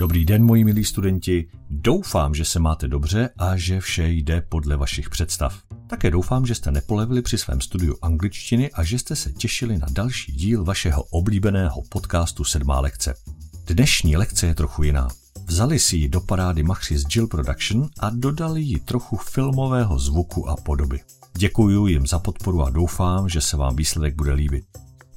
Dobrý den, moji milí studenti. Doufám, že se máte dobře a že vše jde podle vašich představ. Také doufám, že jste nepolevili při svém studiu angličtiny a že jste se těšili na další díl vašeho oblíbeného podcastu Sedmá lekce. Dnešní lekce je trochu jiná. Vzali si ji do parády Machris Jill Production a dodali ji trochu filmového zvuku a podoby. Děkuji jim za podporu a doufám, že se vám výsledek bude líbit.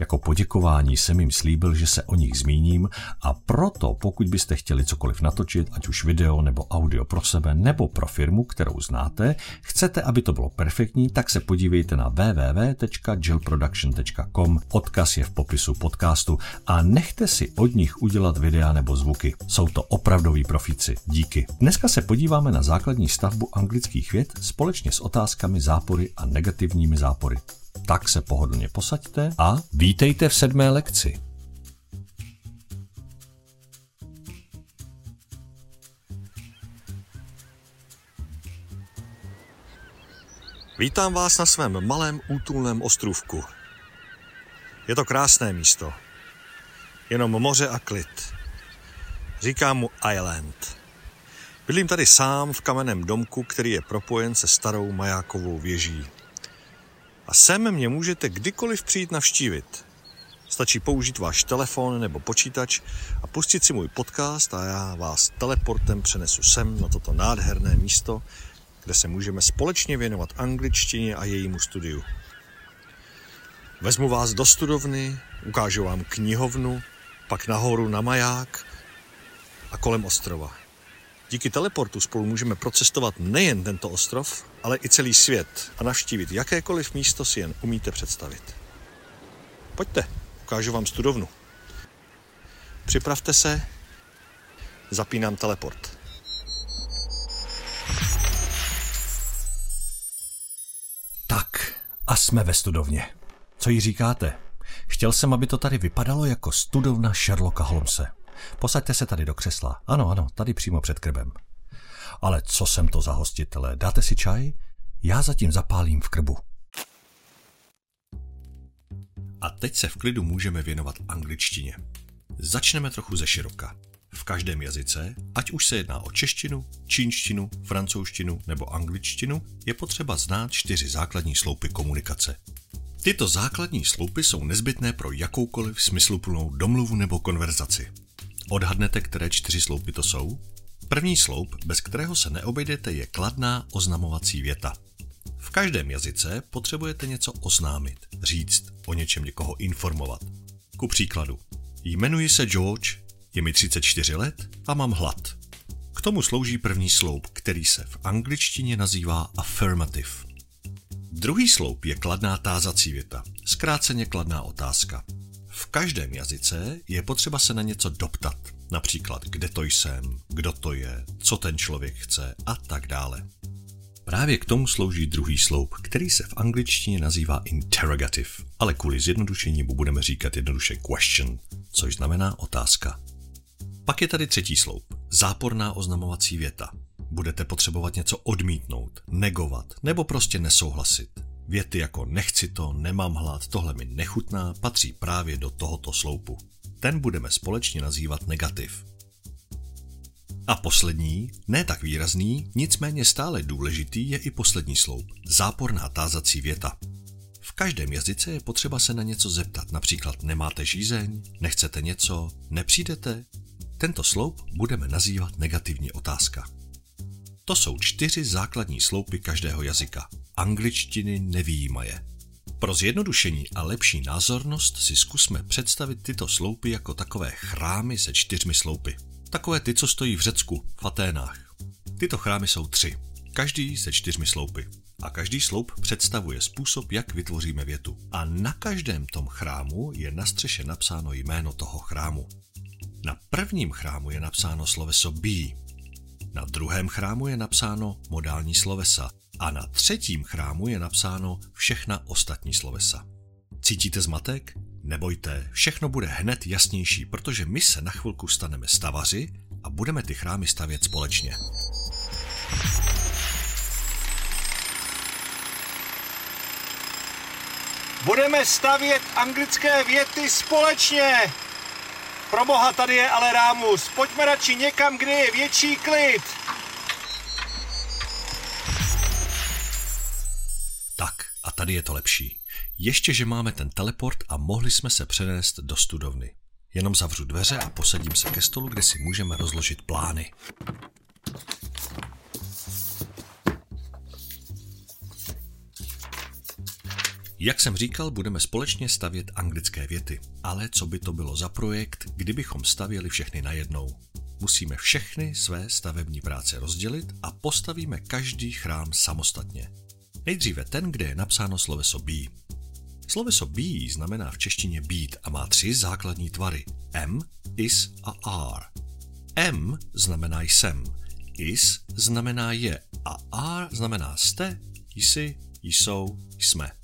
Jako poděkování jsem jim slíbil, že se o nich zmíním a proto, pokud byste chtěli cokoliv natočit, ať už video nebo audio pro sebe nebo pro firmu, kterou znáte, chcete, aby to bylo perfektní, tak se podívejte na www.jillproduction.com. Odkaz je v popisu podcastu a nechte si od nich udělat videa nebo zvuky. Jsou to opravdoví profíci. Díky. Dneska se podíváme na základní stavbu anglických věd společně s otázkami zápory a negativními zápory. Tak se pohodlně posaďte a vítejte v sedmé lekci. Vítám vás na svém malém útulném ostrůvku. Je to krásné místo. Jenom moře a klid. Říkám mu Island. Bydlím tady sám v kamenném domku, který je propojen se starou majákovou věží. A sem mě můžete kdykoliv přijít navštívit. Stačí použít váš telefon nebo počítač a pustit si můj podcast a já vás teleportem přenesu sem na toto nádherné místo, kde se můžeme společně věnovat angličtině a jejímu studiu. Vezmu vás do studovny, ukážu vám knihovnu, pak nahoru na maják a kolem ostrova. Díky teleportu spolu můžeme procestovat nejen tento ostrov, ale i celý svět a navštívit jakékoliv místo si jen umíte představit. Pojďte, ukážu vám studovnu. Připravte se, zapínám teleport. Tak, a jsme ve studovně. Co jí říkáte? Chtěl jsem, aby to tady vypadalo jako studovna Sherlocka Holmese. Posaďte se tady do křesla. Ano, ano, tady přímo před krbem. Ale co jsem to za hostitele? Dáte si čaj? Já zatím zapálím v krbu. A teď se v klidu můžeme věnovat angličtině. Začneme trochu ze široka. V každém jazyce, ať už se jedná o češtinu, čínštinu, francouzštinu nebo angličtinu, je potřeba znát čtyři základní sloupy komunikace. Tyto základní sloupy jsou nezbytné pro jakoukoliv smysluplnou domluvu nebo konverzaci. Odhadnete, které čtyři sloupy to jsou? První sloup, bez kterého se neobejdete, je kladná oznamovací věta. V každém jazyce potřebujete něco oznámit, říct, o něčem někoho informovat. Ku příkladu, jmenuji se George, je mi 34 let a mám hlad. K tomu slouží první sloup, který se v angličtině nazývá affirmative. Druhý sloup je kladná tázací věta, zkráceně kladná otázka. Každém jazyce je potřeba se na něco doptat, například kde to jsem, kdo to je, co ten člověk chce a tak dále. Právě k tomu slouží druhý sloup, který se v angličtině nazývá interrogative, ale kvůli zjednodušení mu budeme říkat jednoduše question, což znamená otázka. Pak je tady třetí sloup, záporná oznamovací věta. Budete potřebovat něco odmítnout, negovat nebo prostě nesouhlasit. Věty jako nechci to, nemám hlad, tohle mi nechutná, patří právě do tohoto sloupu. Ten budeme společně nazývat negativ. A poslední, ne tak výrazný, nicméně stále důležitý je i poslední sloup, záporná tázací věta. V každém jazyce je potřeba se na něco zeptat, například nemáte žízeň, nechcete něco, nepřijdete. Tento sloup budeme nazývat negativní otázka. To jsou čtyři základní sloupy každého jazyka. Angličtiny nevýjímaje. Pro zjednodušení a lepší názornost si zkusme představit tyto sloupy jako takové chrámy se čtyřmi sloupy. Takové ty, co stojí v Řecku, v Aténách. Tyto chrámy jsou tři, každý se čtyřmi sloupy. A každý sloup představuje způsob, jak vytvoříme větu. A na každém tom chrámu je na střeše napsáno jméno toho chrámu. Na prvním chrámu je napsáno sloveso be, na druhém chrámu je napsáno modální slovesa a na třetím chrámu je napsáno všechna ostatní slovesa. Cítíte zmatek? Nebojte, všechno bude hned jasnější, protože my se na chvilku staneme stavaři a budeme ty chrámy stavět společně. Budeme stavět anglické věty společně. Proboha, tady je ale Rámus. Pojďme radši někam, kde je větší klid. Tak, a tady je to lepší. Ještě, že máme ten teleport a mohli jsme se přenést do studovny. Jenom zavřu dveře a posadím se ke stolu, kde si můžeme rozložit plány. Jak jsem říkal, budeme společně stavět anglické věty. Ale co by to bylo za projekt, kdybychom stavěli všechny najednou? Musíme všechny své stavební práce rozdělit a postavíme každý chrám samostatně. Nejdříve ten, kde je napsáno sloveso be. Sloveso be znamená v češtině být a má tři základní tvary. M, is a r. M znamená jsem, is znamená je a r znamená jste, jsi, jsou, jsme.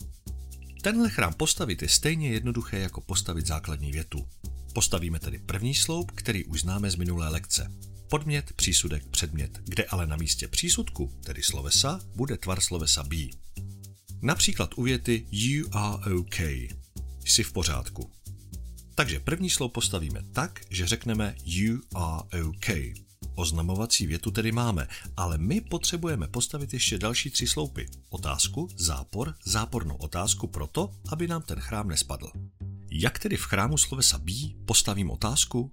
Tenhle chrám postavit je stejně jednoduché jako postavit základní větu. Postavíme tedy první sloup, který už známe z minulé lekce. Podmět, přísudek, předmět, kde ale na místě přísudku, tedy slovesa, bude tvar slovesa be. Například u věty You are okay. Jsi v pořádku. Takže první sloup postavíme tak, že řekneme You are okay. Oznamovací větu tedy máme, ale my potřebujeme postavit ještě další tři sloupy. Otázku, zápor, zápornou otázku proto, aby nám ten chrám nespadl. Jak tedy v chrámu slovesa bí postavím otázku?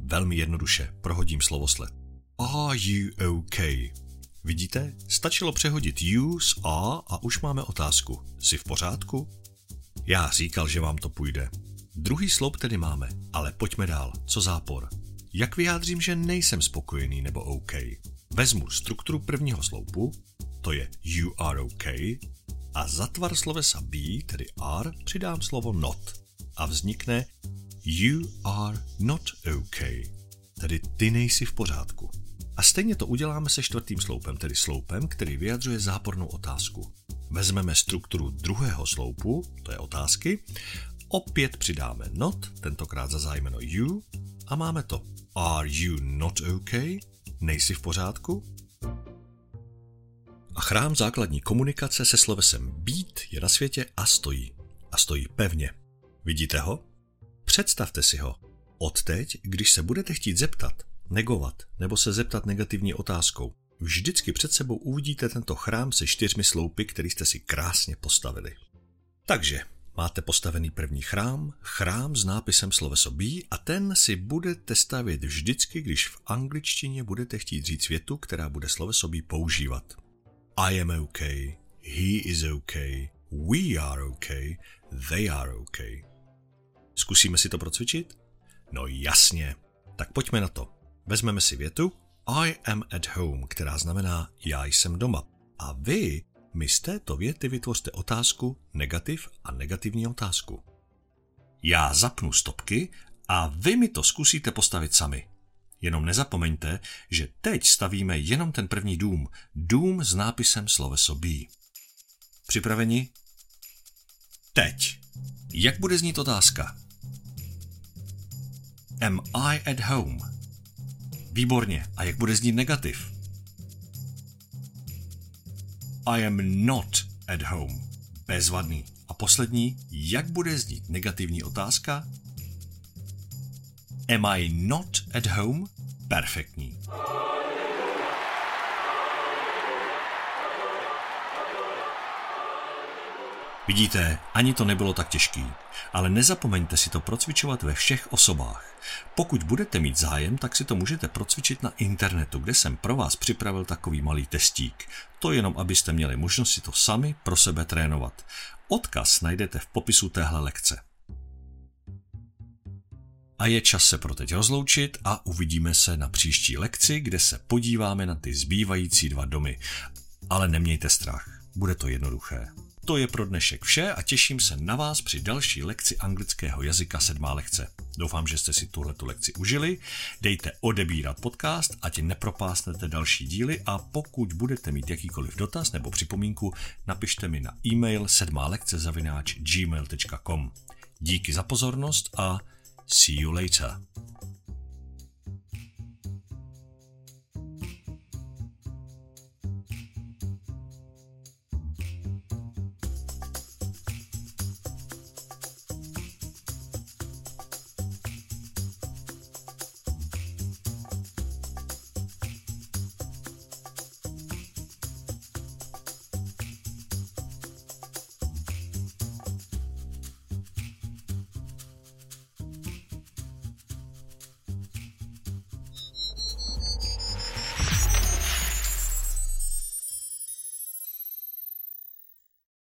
Velmi jednoduše, prohodím slovosled. Are you okay? Vidíte? Stačilo přehodit you s a a už máme otázku. Jsi v pořádku? Já říkal, že vám to půjde. Druhý sloup tedy máme, ale pojďme dál. Co zápor? Jak vyjádřím, že nejsem spokojený nebo OK? Vezmu strukturu prvního sloupu, to je you are OK, a za tvar slovesa be, tedy are, přidám slovo not. A vznikne you are not OK, tedy ty nejsi v pořádku. A stejně to uděláme se čtvrtým sloupem, tedy sloupem, který vyjadřuje zápornou otázku. Vezmeme strukturu druhého sloupu, to je otázky, opět přidáme not, tentokrát za zájmeno you, a máme to. Are you not okay? Nejsi v pořádku? A chrám základní komunikace se slovesem být je na světě a stojí. A stojí pevně. Vidíte ho? Představte si ho. Odteď, když se budete chtít zeptat, negovat nebo se zeptat negativní otázkou, vždycky před sebou uvidíte tento chrám se čtyřmi sloupy, který jste si krásně postavili. Takže Máte postavený první chrám, chrám s nápisem sloveso be a ten si budete stavět vždycky, když v angličtině budete chtít říct větu, která bude sloveso be používat. I am okay, he is okay, we are okay, they are okay. Zkusíme si to procvičit? No jasně. Tak pojďme na to. Vezmeme si větu I am at home, která znamená já jsem doma. A vy mi z této věty vytvořte otázku, negativ a negativní otázku. Já zapnu stopky a vy mi to zkusíte postavit sami. Jenom nezapomeňte, že teď stavíme jenom ten první dům, dům s nápisem sloveso be. Připraveni? Teď. Jak bude znít otázka? Am I at home? Výborně. A jak bude znít negativ? I am not at home. Bezvadný. A poslední, jak bude znít negativní otázka? Am I not at home? Perfektní. Vidíte, ani to nebylo tak těžký, ale nezapomeňte si to procvičovat ve všech osobách. Pokud budete mít zájem, tak si to můžete procvičit na internetu, kde jsem pro vás připravil takový malý testík. To jenom, abyste měli možnost si to sami pro sebe trénovat. Odkaz najdete v popisu téhle lekce. A je čas se pro teď rozloučit a uvidíme se na příští lekci, kde se podíváme na ty zbývající dva domy. Ale nemějte strach, bude to jednoduché. To je pro dnešek vše a těším se na vás při další lekci anglického jazyka sedmá lekce. Doufám, že jste si tuhletu lekci užili. Dejte odebírat podcast, ať nepropásnete další díly a pokud budete mít jakýkoliv dotaz nebo připomínku, napište mi na e-mail gmail.com. Díky za pozornost a see you later.